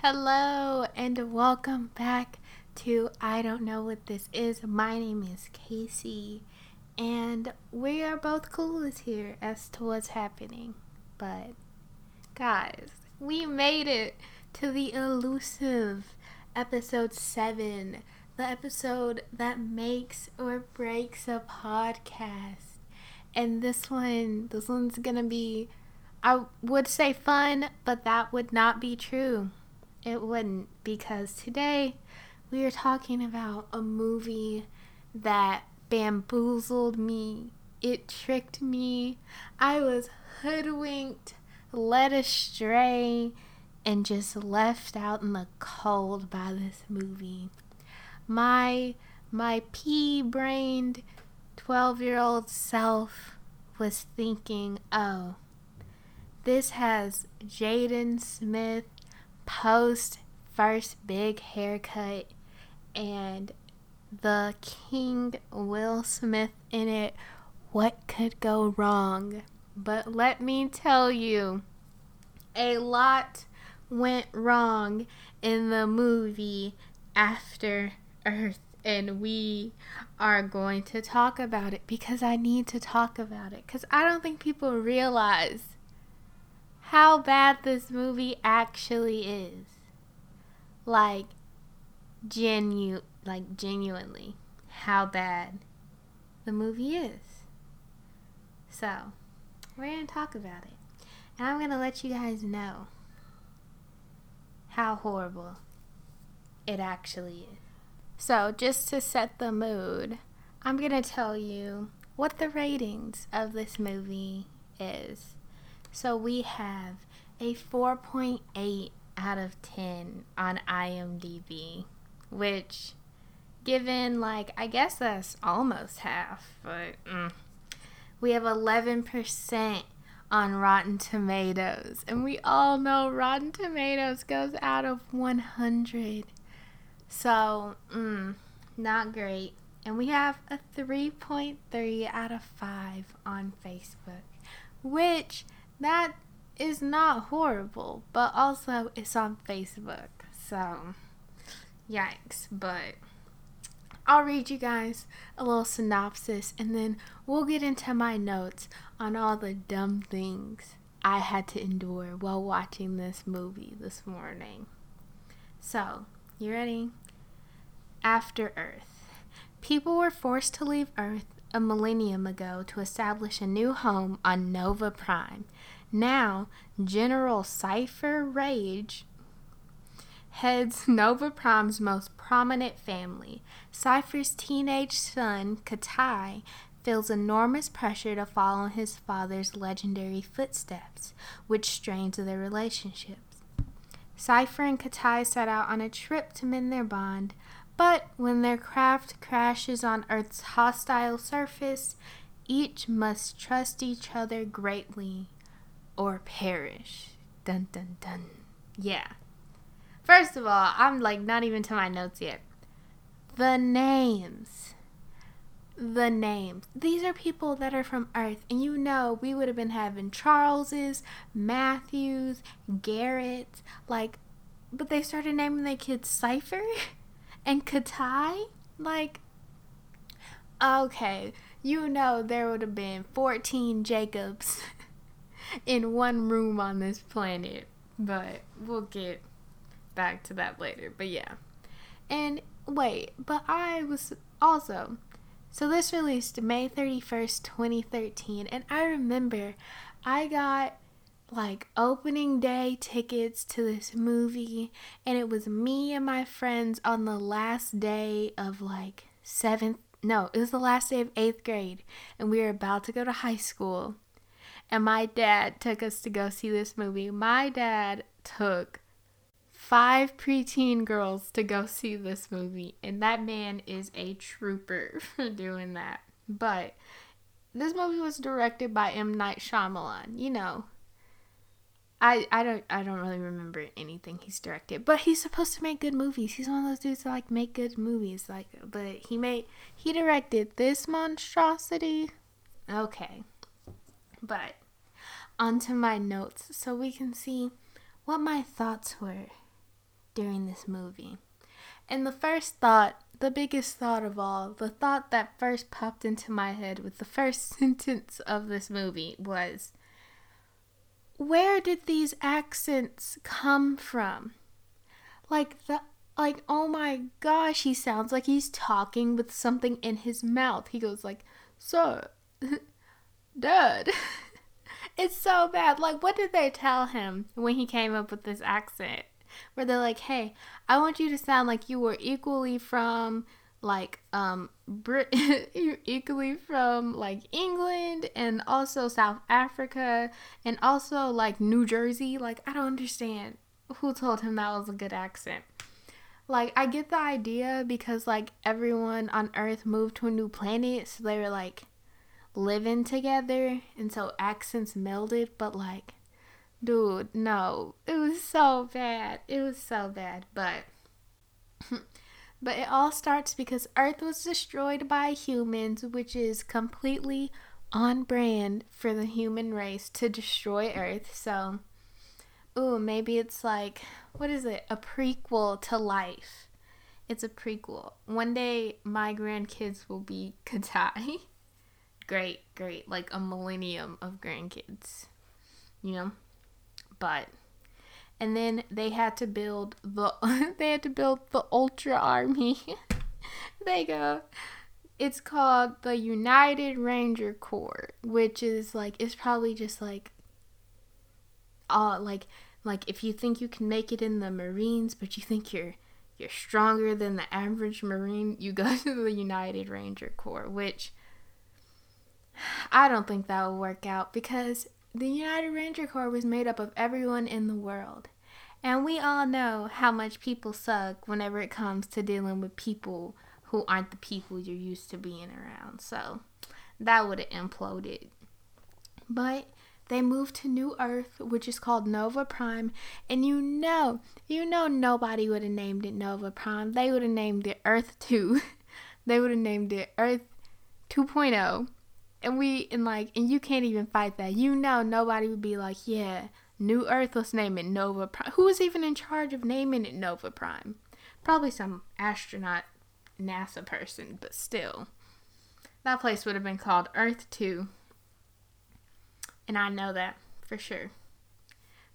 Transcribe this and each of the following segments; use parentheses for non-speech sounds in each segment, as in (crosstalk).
Hello and welcome back to I Don't Know What This Is. My name is Casey and we are both clueless here as to what's happening. But guys, we made it to the elusive episode 7, the episode that makes or breaks a podcast. And this one, this one's to be I would say fun, but that would not be true it wouldn't because today we are talking about a movie that bamboozled me. It tricked me. I was hoodwinked, led astray, and just left out in the cold by this movie. My my pea-brained 12-year-old self was thinking, "Oh, this has Jaden Smith post first big haircut and the King Will Smith in it. What could go wrong? But let me tell you, a lot went wrong in the movie After Earth, and we are going to talk about it because I need to talk about it because I don't think people realize how bad this movie actually is. Like genu like genuinely how bad the movie is. So, we're going to talk about it. And I'm going to let you guys know how horrible it actually is. So, just to set the mood, I'm going to tell you what the ratings of this movie is. So we have a 4.8 out of 10 on IMDb, which, given like, I guess that's almost half, but mm. we have 11% on Rotten Tomatoes. And we all know Rotten Tomatoes goes out of 100. So, mm, not great. And we have a 3.3 out of 5 on Facebook, which that is not horrible, but also it's on Facebook. So, yikes. But I'll read you guys a little synopsis and then we'll get into my notes on all the dumb things I had to endure while watching this movie this morning. So, you ready? After Earth. People were forced to leave Earth a millennium ago to establish a new home on Nova Prime. Now, General Cypher Raige heads (laughs) Nova Prime's most prominent family. Cypher's teenage son, Kitai, feels enormous pressure to follow in his father's legendary footsteps, which strains their relationships. Cypher and Kitai set out on a trip to mend their bond, but when their craft crashes on Earth's hostile surface, each must trust each other greatly or perish. Dun dun dun. Yeah. First of all, I'm like not even to my notes yet. The names. The names. These are people that are from Earth, and you know we would have been having Charleses, Matthews, Garrett, like, but they started naming their kids Cypher. (laughs) And Kitai? Like, okay, you know there would have been 14 Jacobs (laughs) in one room on this planet. But we'll get back to that later. But yeah. And wait, but I was also. So this released May 31st, 2013. And I remember I got like opening day tickets to this movie and it was me and my friends on the last day of like 7th no, it was the last day of 8th grade and we were about to go to high school. And my dad took us to go see this movie. My dad took five preteen girls to go see this movie and that man is a trooper (laughs) for doing that. But this movie was directed by M Night Shyamalan, you know, I, I don't I don't really remember anything he's directed, but he's supposed to make good movies. He's one of those dudes that like make good movies. Like, but he made he directed this monstrosity. Okay, but onto my notes so we can see what my thoughts were during this movie. And the first thought, the biggest thought of all, the thought that first popped into my head with the first (laughs) sentence of this movie was where did these accents come from? Like the like oh my gosh, he sounds like he's talking with something in his mouth. He goes like, "Sir, (laughs) dad." (laughs) it's so bad. Like what did they tell him when he came up with this accent? Where they're like, "Hey, I want you to sound like you were equally from like um Brit (laughs) equally from like England and also South Africa and also like New Jersey. Like I don't understand who told him that was a good accent. Like I get the idea because like everyone on Earth moved to a new planet, so they were like living together and so accents melded, but like dude, no. It was so bad. It was so bad, but (laughs) But it all starts because Earth was destroyed by humans, which is completely on brand for the human race to destroy Earth. So, ooh, maybe it's like, what is it? A prequel to life. It's a prequel. One day, my grandkids will be (laughs) Kitai. great, great. Like a millennium of grandkids. You know? But and then they had to build the (laughs) they had to build the ultra army. (laughs) They go it's called the united ranger corps which is like it's probably just like uh like like if you think you can make it in the marines but you think you're you're stronger than the average marine you go (laughs) to the united ranger corps which (sighs) i don't think that will work out because the United Ranger Corps was made up of everyone in the world. And we all know how much people suck whenever it comes to dealing with people who aren't the people you're used to being around. So that would have imploded. But they moved to New Earth, which is called Nova Prime. And you know, you know, nobody would have named it Nova Prime. They would have named it Earth 2. (laughs) they would have named it Earth 2.0 and we and like and you can't even fight that. You know nobody would be like, yeah, New Earth, let's name it Nova Prime. Who was even in charge of naming it Nova Prime? Probably some astronaut NASA person, but still. That place would have been called Earth 2. And I know that for sure.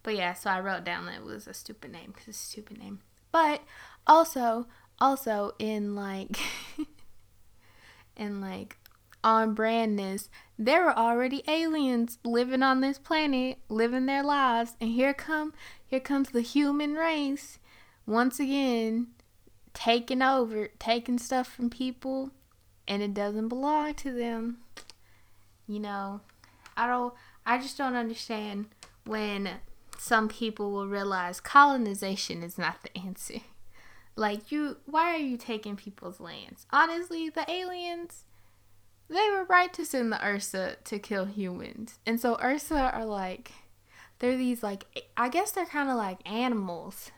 But yeah, so I wrote down that it was a stupid name because it's a stupid name. But also, also in like, (laughs) in like on brandness. There were already aliens living on this planet, living their lives, and here come here comes the human race once again taking over, taking stuff from people and it doesn't belong to them. You know, I don't I just don't understand when some people will realize colonization is not the answer. Like you why are you taking people's lands? Honestly, the aliens they were right to send the Ursa to kill humans. And so Ursa are like they're these like I guess they're kind of like animals.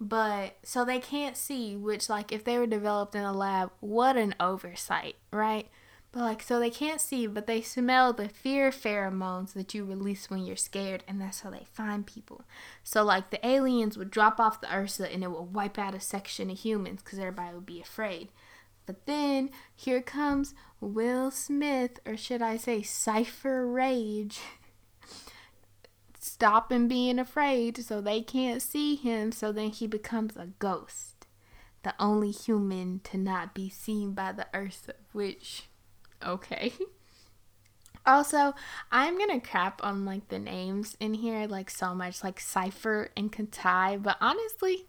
But so they can't see, which like if they were developed in a lab, what an oversight, right? But like so they can't see, but they smell the fear pheromones that you release when you're scared, and that's how they find people. So like the aliens would drop off the Ursa and it would wipe out a section of humans because everybody would be afraid. But then here comes Will Smith, or should I say Cypher Raige, (laughs) stopping being afraid so they can't see him, so then he becomes a ghost. The only human to not be seen by the Earth, which, okay. (laughs) Also, I'm gonna crap on like the names in here like so much, like Cypher and Kitai, but honestly,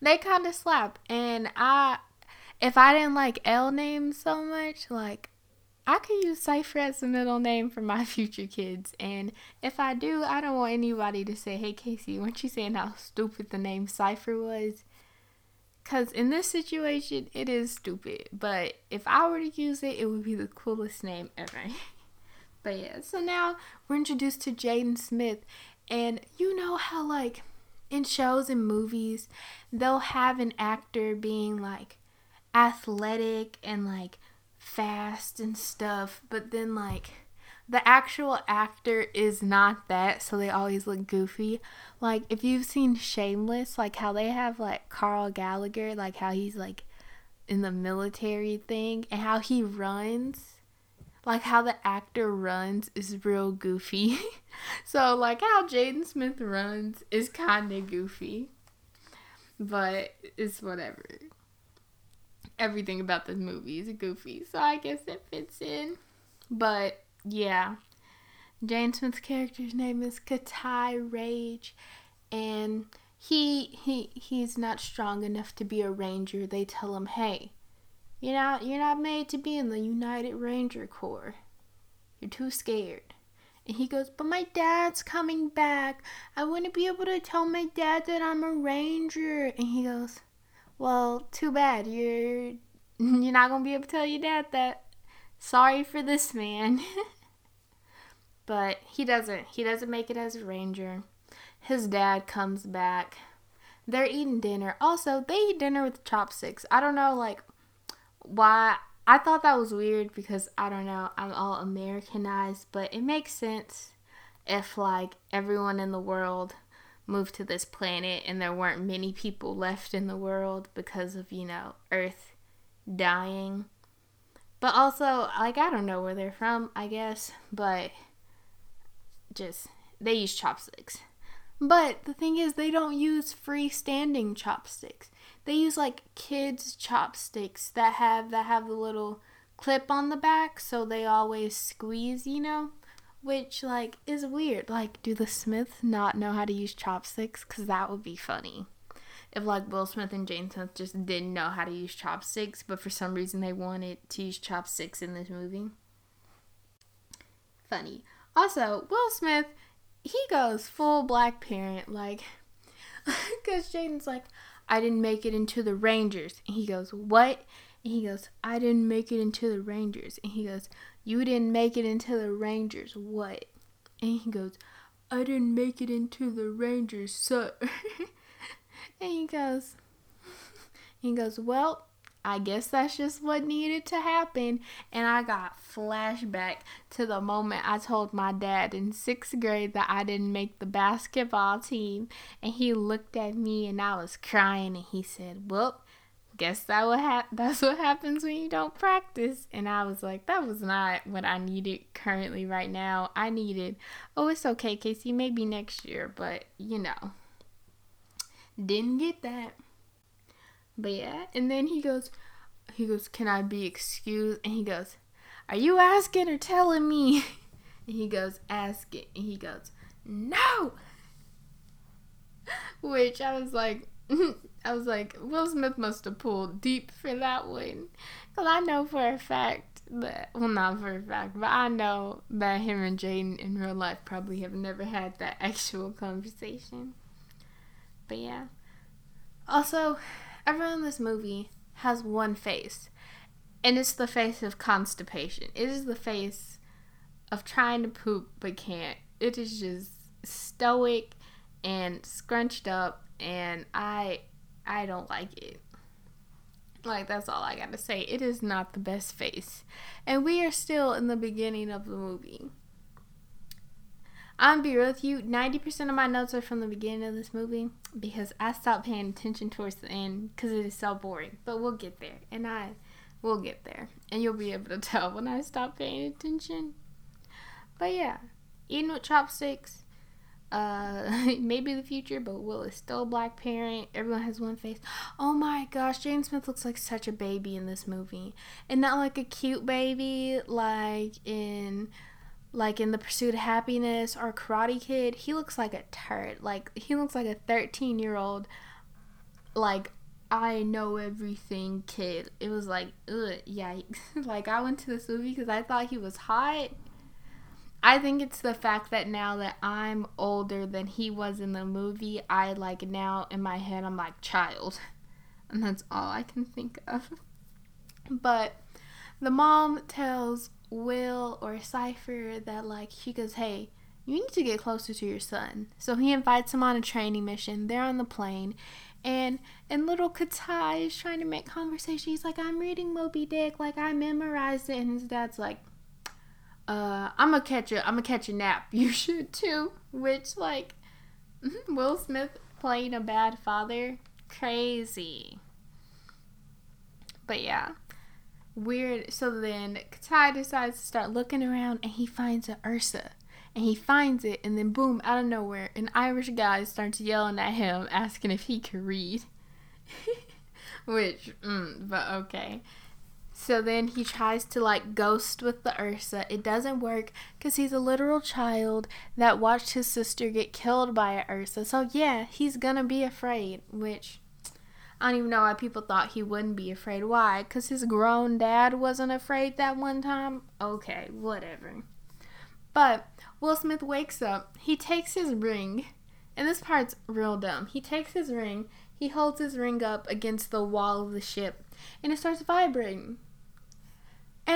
they kind of slap. And I if I didn't like L names so much, like I could use Cypher as a middle name for my (laughs) future kids. And if I do, I don't want anybody to say, hey, Casey, weren't you saying how stupid the name Cypher was? Because in this situation, it is stupid. But if I were to use it, it would be the coolest name ever. (laughs) but yeah, so now we're introduced to Jaden Smith. And you know how, like, in shows and movies, they'll have an actor being like, athletic and like fast and stuff, but then like the actual actor is not that, so they always look goofy. Like if you've seen Shameless, like how they have like Carl Gallagher, like how he's like in the military thing and how he runs like how the actor runs is real goofy. (laughs) so like how Jaden Smith runs is kind of goofy. But it's whatever. Everything about this movie is goofy, so I guess it fits in. But yeah. Jaden Smith's character's name is Kitai Raige and he he he's not strong enough to be a ranger. They tell him, "Hey, you're not you're not made to be in the United Ranger Corps. You're too scared." And he goes, "But my dad's coming back. I wouldn't be able to tell my dad that I'm a ranger." And he goes, "Well, too bad. You're (laughs) you're not to be able to tell your dad that. Sorry for this man." (laughs) but he doesn't. He doesn't make it as a ranger his dad comes back. They're eating dinner. Also, they eat dinner with chopsticks. I don't know, like, why. I thought that was weird because I don't know, I'm all Americanized, but it makes sense if, like, everyone in the world moved to this planet and there weren't many people left in the world because of, you know, Earth dying. But also, like, I don't know where they're from, I guess, but just, they use chopsticks. But the thing is, they don't use freestanding chopsticks. They use like kids' chopsticks that have that have the little clip on the back, so they always squeeze. You know, which like is weird. Like, do the Smiths not know how to use chopsticks? Cause that would be funny. If like Will Smith and Jaden Smith just didn't know how to use chopsticks, but for some reason they wanted to use chopsticks in this movie. Funny. Also, Will Smith he goes full black parent, like, (laughs) because Jaden's like, I didn't make it into the Rangers. And he goes, What? And he goes, I didn't make it into the Rangers. And he goes, You didn't make it into the Rangers. What? And he goes, I didn't make it into the Rangers, sir. (laughs) and he goes, (laughs) he goes, Well, I guess that's just what needed to happen. And I got flashback to the moment I told my dad in sixth grade that I didn't make the basketball team. And he looked at me and I was crying and he said, Well, guess that what ha- (laughs) that's what happens when you don't practice. And I was like, that was not what I needed currently right now. I needed, oh, it's okay, Casey, maybe next year, but you know, didn't get that. But yeah, and then he goes, he goes, "Can I be excused?" And he goes, "Are you asking or telling me?" (laughs) And he goes, "Ask it." And he goes, "No." (laughs) Which I was like, I was like, Will Smith must have pulled deep for that one, cause I know for a fact that, well, not for a fact, but I know that him and Jaden in real life probably have never had that (laughs) actual conversation. But yeah. Also, everyone in this movie has one face, and it's the face of constipation. It is the face of trying to poop but can't. It is just stoic and scrunched up, and I I don't like it. Like that's all I got to say. It is not the best face. And we are still in the beginning of the movie. I'm be real with you. Ninety percent of my notes are from the beginning of this movie because I stopped paying attention towards the end because it is so boring. But we'll get there, and I will get there, and you'll be able to (laughs) tell when I stop paying attention. But yeah, eating with chopsticks. Uh, (laughs) maybe the future, but Will is still a black parent. Everyone has one face. Oh my gosh, Jaden Smith looks like such a baby in this movie, and not like a cute baby like in like in the pursuit of happiness or karate kid. He looks like a turd. Like he looks like a 13 year old like i know everything kid. It was like ugh yikes. (laughs) Like i went to this movie because i thought he was hot i think it's the fact that now that i'm older than he was in the movie i like now in my head i'm like child (laughs) and that's all i can think of (laughs) but the mom tells Will or Cypher that like she goes, Hey, you need to get closer to your son. So he invites him on a training mission. They're on the plane and and little Kitai is trying to make conversation. He's like, I'm reading Moby Dick, like I memorized it and his dad's like, uh, I'm gonna catch a I'm gonna catch a nap. (laughs) You should too. Which like (laughs) Will Smith playing a bad father, crazy. But yeah, weird. So then Kitai decides to start looking around, and he finds a Ursa, and he finds it, and then boom, out of nowhere, an Irish guy starts yelling at him, asking if he could read. (laughs) Which, mm, but okay. So then he tries to like ghost with the Ursa. It doesn't work because he's a literal child that watched his sister get killed by a Ursa. So yeah, he's gonna be afraid, which I don't even know why people thought he wouldn't be afraid. Why? Because his grown dad wasn't afraid that one time? Okay, whatever. But Will Smith wakes up, he takes his ring, and this part's real dumb. He takes his ring, he holds his ring up against the wall of the ship, and it starts vibrating.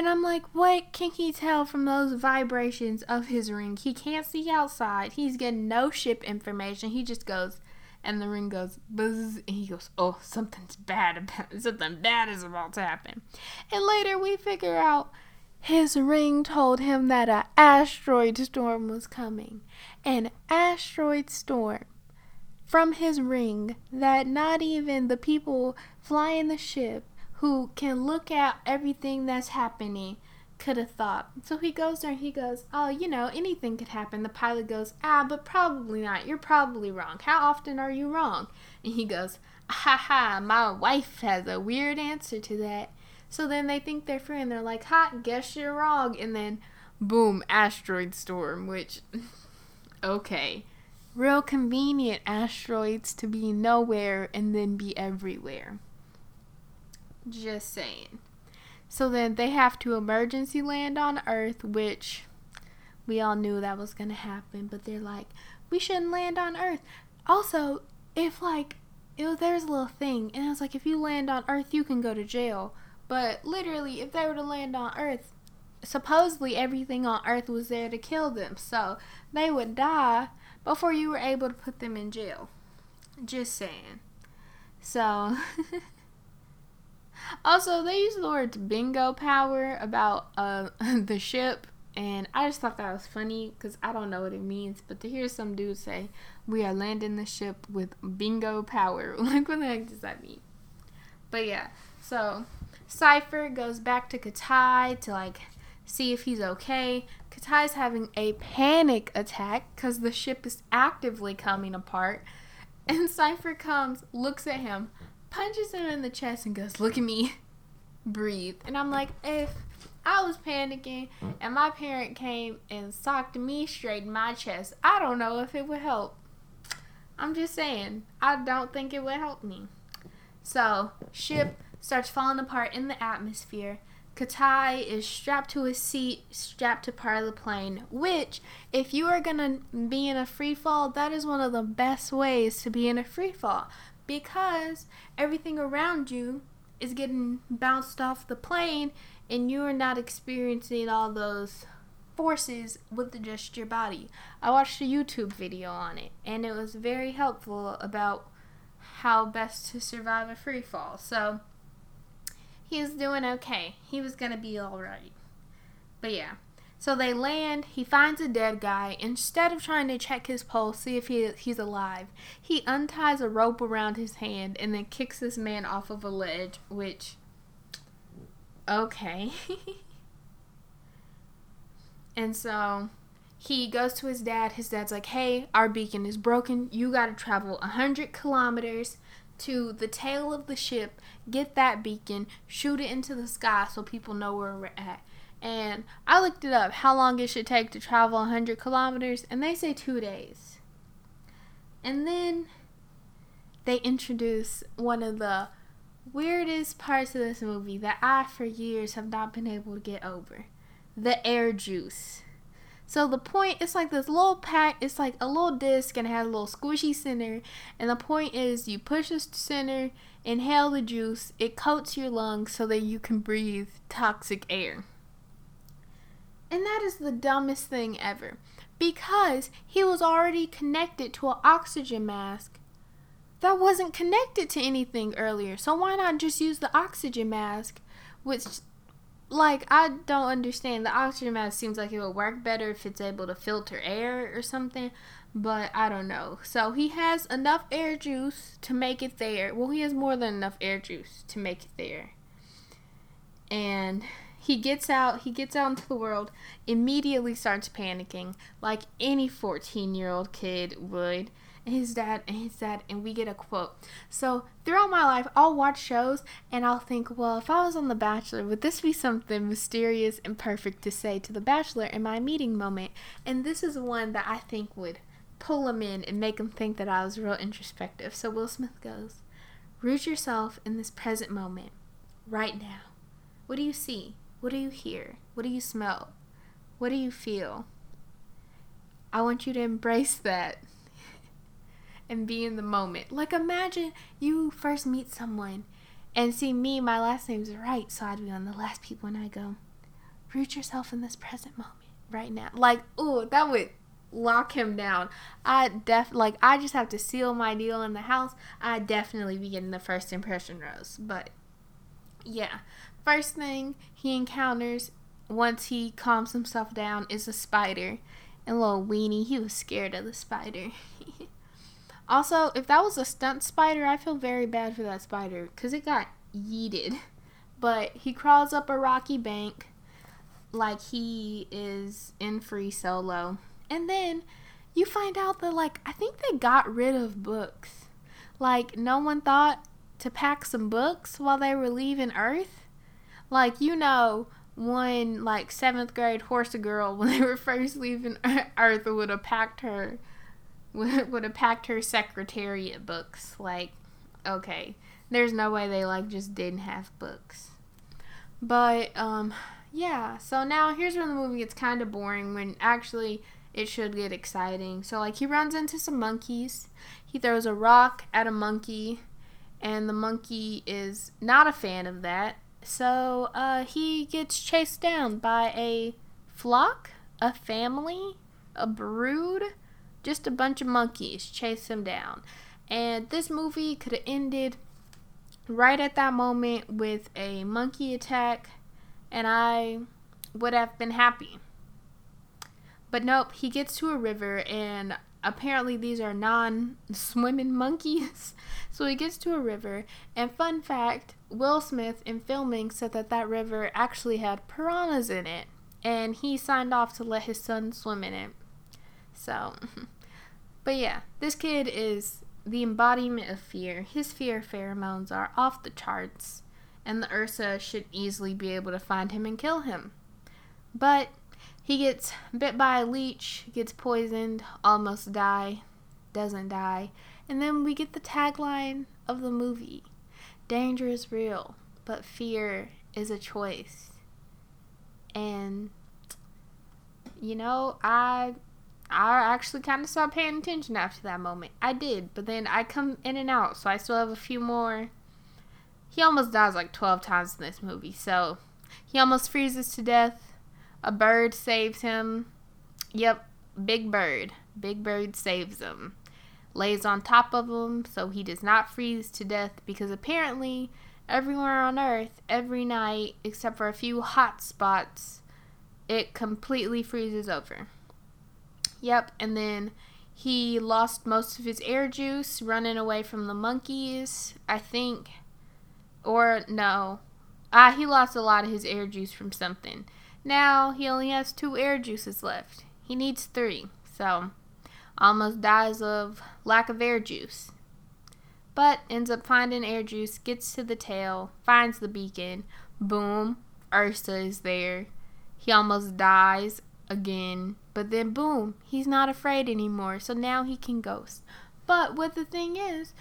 And I'm like, what can he tell from those vibrations of his ring? He can't see outside. He's getting no ship information. He just goes, and the ring goes buzz, and he goes, oh, something's bad about (laughs) something bad is about to happen. And later we figure out his ring told him that an asteroid storm was coming. An asteroid storm from his ring that not even the people flying the ship who can look at everything that's happening could have thought. So he goes there and he goes, Oh, you know, anything could happen. The pilot goes, Ah, but probably not. You're probably wrong. How often are you wrong? And he goes, Ha ha, my wife has a weird answer to that. So then they think they're free and they're like, Ha, guess you're wrong. And then, boom, asteroid storm, which, (laughs) okay. Real convenient asteroids to be nowhere and then be everywhere. Just saying. So then they have to emergency land on Earth, which we all knew that was going to happen, but they're like, we shouldn't land on Earth. Also, if like, it was, there's a little thing, and I was like, if you land on Earth, you can go to jail. But literally, if they were to land on Earth, supposedly everything on Earth was there to kill them. So they would die before you were able to put them in jail. Just saying. So. (laughs) Also, they use the words bingo power about uh, (laughs) the ship, and I just thought that was funny because I don't know what it means. But to hear some dude say, We are landing the ship with bingo power, (laughs) like, what the heck does that mean? But yeah, so Cypher goes back to Kitai to like see if he's okay. Kitai's having a panic attack because the ship is actively coming apart. And (laughs) Cypher comes, looks at him, punches him in the chest and goes, Look at me, breathe. And I'm like, If I was panicking and my parent came and socked me straight in my chest, I don't know if it would help. I'm just saying, I don't think it would help me. So, ship starts falling apart in the atmosphere. Kitai is strapped to a seat, strapped to part of the plane, which, if you are gonna be in a free fall, that is one of the best ways to be in a free fall because everything around you is getting bounced off the plane and you are not experiencing all those forces with just your body. I watched a YouTube video on it and it was very helpful about how best to survive a free fall. So he was doing okay. He was going to be all right. But yeah, so they land, he finds a dead guy. Instead of trying to check his pulse, see if he, he's alive, he unties a rope around his hand and then kicks this man off of a ledge, which. Okay. (laughs) and so he goes to his dad. His dad's like, hey, our beacon is broken. You gotta travel 100 kilometers to the tail of the ship, get that beacon, shoot it into the sky so people know where we're at. And I looked it up how long it should take to travel 100 kilometers, and they say two days. And then they introduce one of the weirdest parts of this movie that I, for years, have not been able to get over the air juice. So the point it's like this little pack, it's like a little disc and it has a little squishy center. And the point is you push the center, inhale the juice, it coats your lungs so that you can breathe toxic air. And that is the dumbest thing ever. Because he was already connected to an oxygen mask that wasn't connected to anything earlier. So why not just use the oxygen mask, which like I don't understand. The oxygen mask seems like it would work better if it's able to filter air or something, but I don't know. So he has enough air juice to make it there. Well, he has more than enough air juice to make it there. And he gets out, he gets out into the world, immediately starts panicking like any 14-year-old kid would. And his dad and his dad and we get a quote. So throughout my life i'll watch shows and i'll think well if i was on the bachelor would this be something mysterious and perfect to say to the bachelor in my meeting moment? And this is one that i think would pull him in and make him think that i was real introspective. So will smith goes root yourself in this present moment right now. What do you see what do you hear what do you smell what do you feel i want you to embrace that (laughs) and be in the moment. Like imagine you first meet someone and see me, my last name's right, so I'd be on the last people and I go, root yourself in this present moment right now. Like, oh, that would lock him down. I def like I just have to seal my deal in the house. I definitely be getting the first impression rose. But yeah. First thing he encounters once he calms himself down is a spider. And little weenie, he was scared of the spider. (laughs) Also, if that was a stunt spider, I feel very bad for that spider because it got yeeted. But he crawls up a rocky bank like he is in free solo. And then you find out that, like, I think they got rid of books. Like, no one thought to pack some books while they were leaving Earth. Like, you know, one, like, seventh grade horse girl, when they were first leaving (laughs) Earth, would have packed her (laughs) would have packed her secretariat books. Like, okay, there's no way they like just didn't have books. But um, yeah. So now here's where the movie gets kind of boring. When actually it should get exciting. So like he runs into some monkeys. He throws a rock at a monkey, and the monkey is not a fan of that. So uh, he gets chased down by a flock, a family, a brood just a bunch of monkeys chase him down. And this movie could have ended right at that moment with a monkey attack, and I would have been happy. But nope, he gets to a river, and apparently these are non swimming (laughs) monkeys. so he gets to a river, and fun fact Will Smith in filming said that that river actually had piranhas in it, and he signed off to let his son swim in it. So, (laughs) but yeah, this kid is the embodiment of fear. His fear pheromones are off the charts, and the Ursa should easily be able to find him and kill him. But he gets bit by a leech, gets poisoned, almost die, doesn't die, and then we get the tagline of the movie Danger is real, but fear is a choice. And, you know, I I actually kind of stopped paying attention after that moment. I did, but then I come in and out, so I still have a few more. He almost dies like 12 times in this movie, so he almost freezes to death. A bird saves him. Yep, Big Bird. Big Bird saves him. Lays on top of him so he does not freeze to death because apparently everywhere on Earth, every night, except for a few hot spots, it completely freezes over. Yep, and then he lost most of his air juice running away from the monkeys, I think. Or no. Ah, he lost a lot of his air juice from something. Now he only has two air juices left. He needs three. So almost dies of lack of air juice. But ends up finding air juice, gets to the tail, finds the beacon. Boom, Ursa is there. He almost dies again. But then, boom, he's not afraid anymore. So now he can ghost. But what the thing is,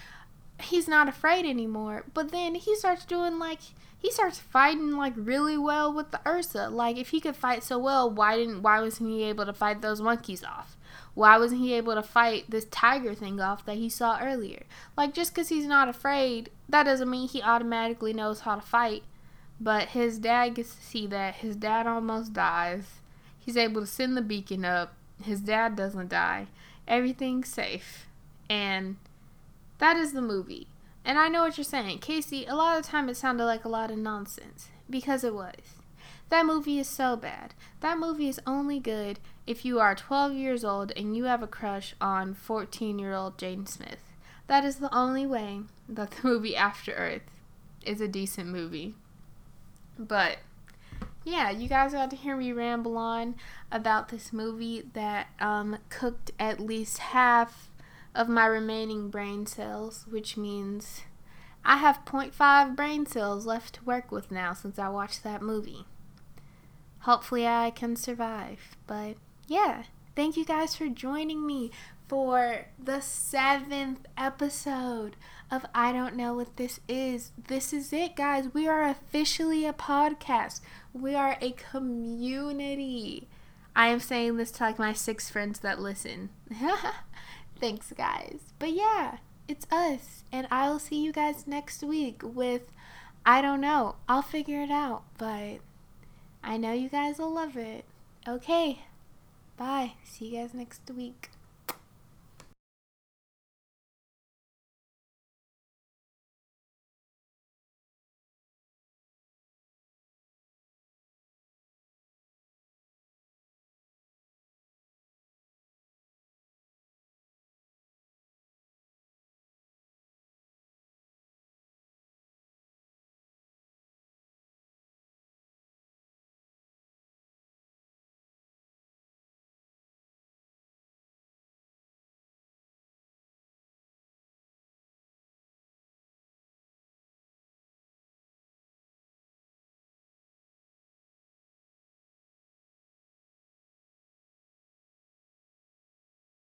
he's not afraid anymore. But then he starts doing like he starts fighting like really well with the Ursa. Like if he could fight so well, why didn't why wasn't he able to fight those monkeys off? Why wasn't he able to fight this tiger thing off that he saw earlier? Like just cuz he's not afraid, that doesn't mean he automatically knows how to fight. But his dad gets to see that his dad almost dies He's able to send the beacon up. His dad doesn't die. Everything's safe. And that is the movie. And I know what you're saying. Casey, a lot of the time it sounded like a lot of nonsense. Because it was. That movie is so bad. That movie is only good if you are 12 years old and you have a crush on 14 year old Jaden Smith. That is the only way that the movie After Earth is a decent movie. But yeah, you guys got to hear me ramble on about this movie that um, cooked at least half of my remaining brain cells, which means I have 0.5 brain cells left to work with now since I watched that movie. Hopefully, I can survive. But yeah, thank you guys for joining me for the seventh episode of I Don't Know What This Is. This is it, guys. We are officially a podcast, we are a community. I am saying this to like my six friends that listen. (laughs) Thanks, guys. But yeah, it's us. And I'll see you guys next week with I don't know. I'll figure it out, but I know you guys will love it. Okay. Bye. See you guys next week.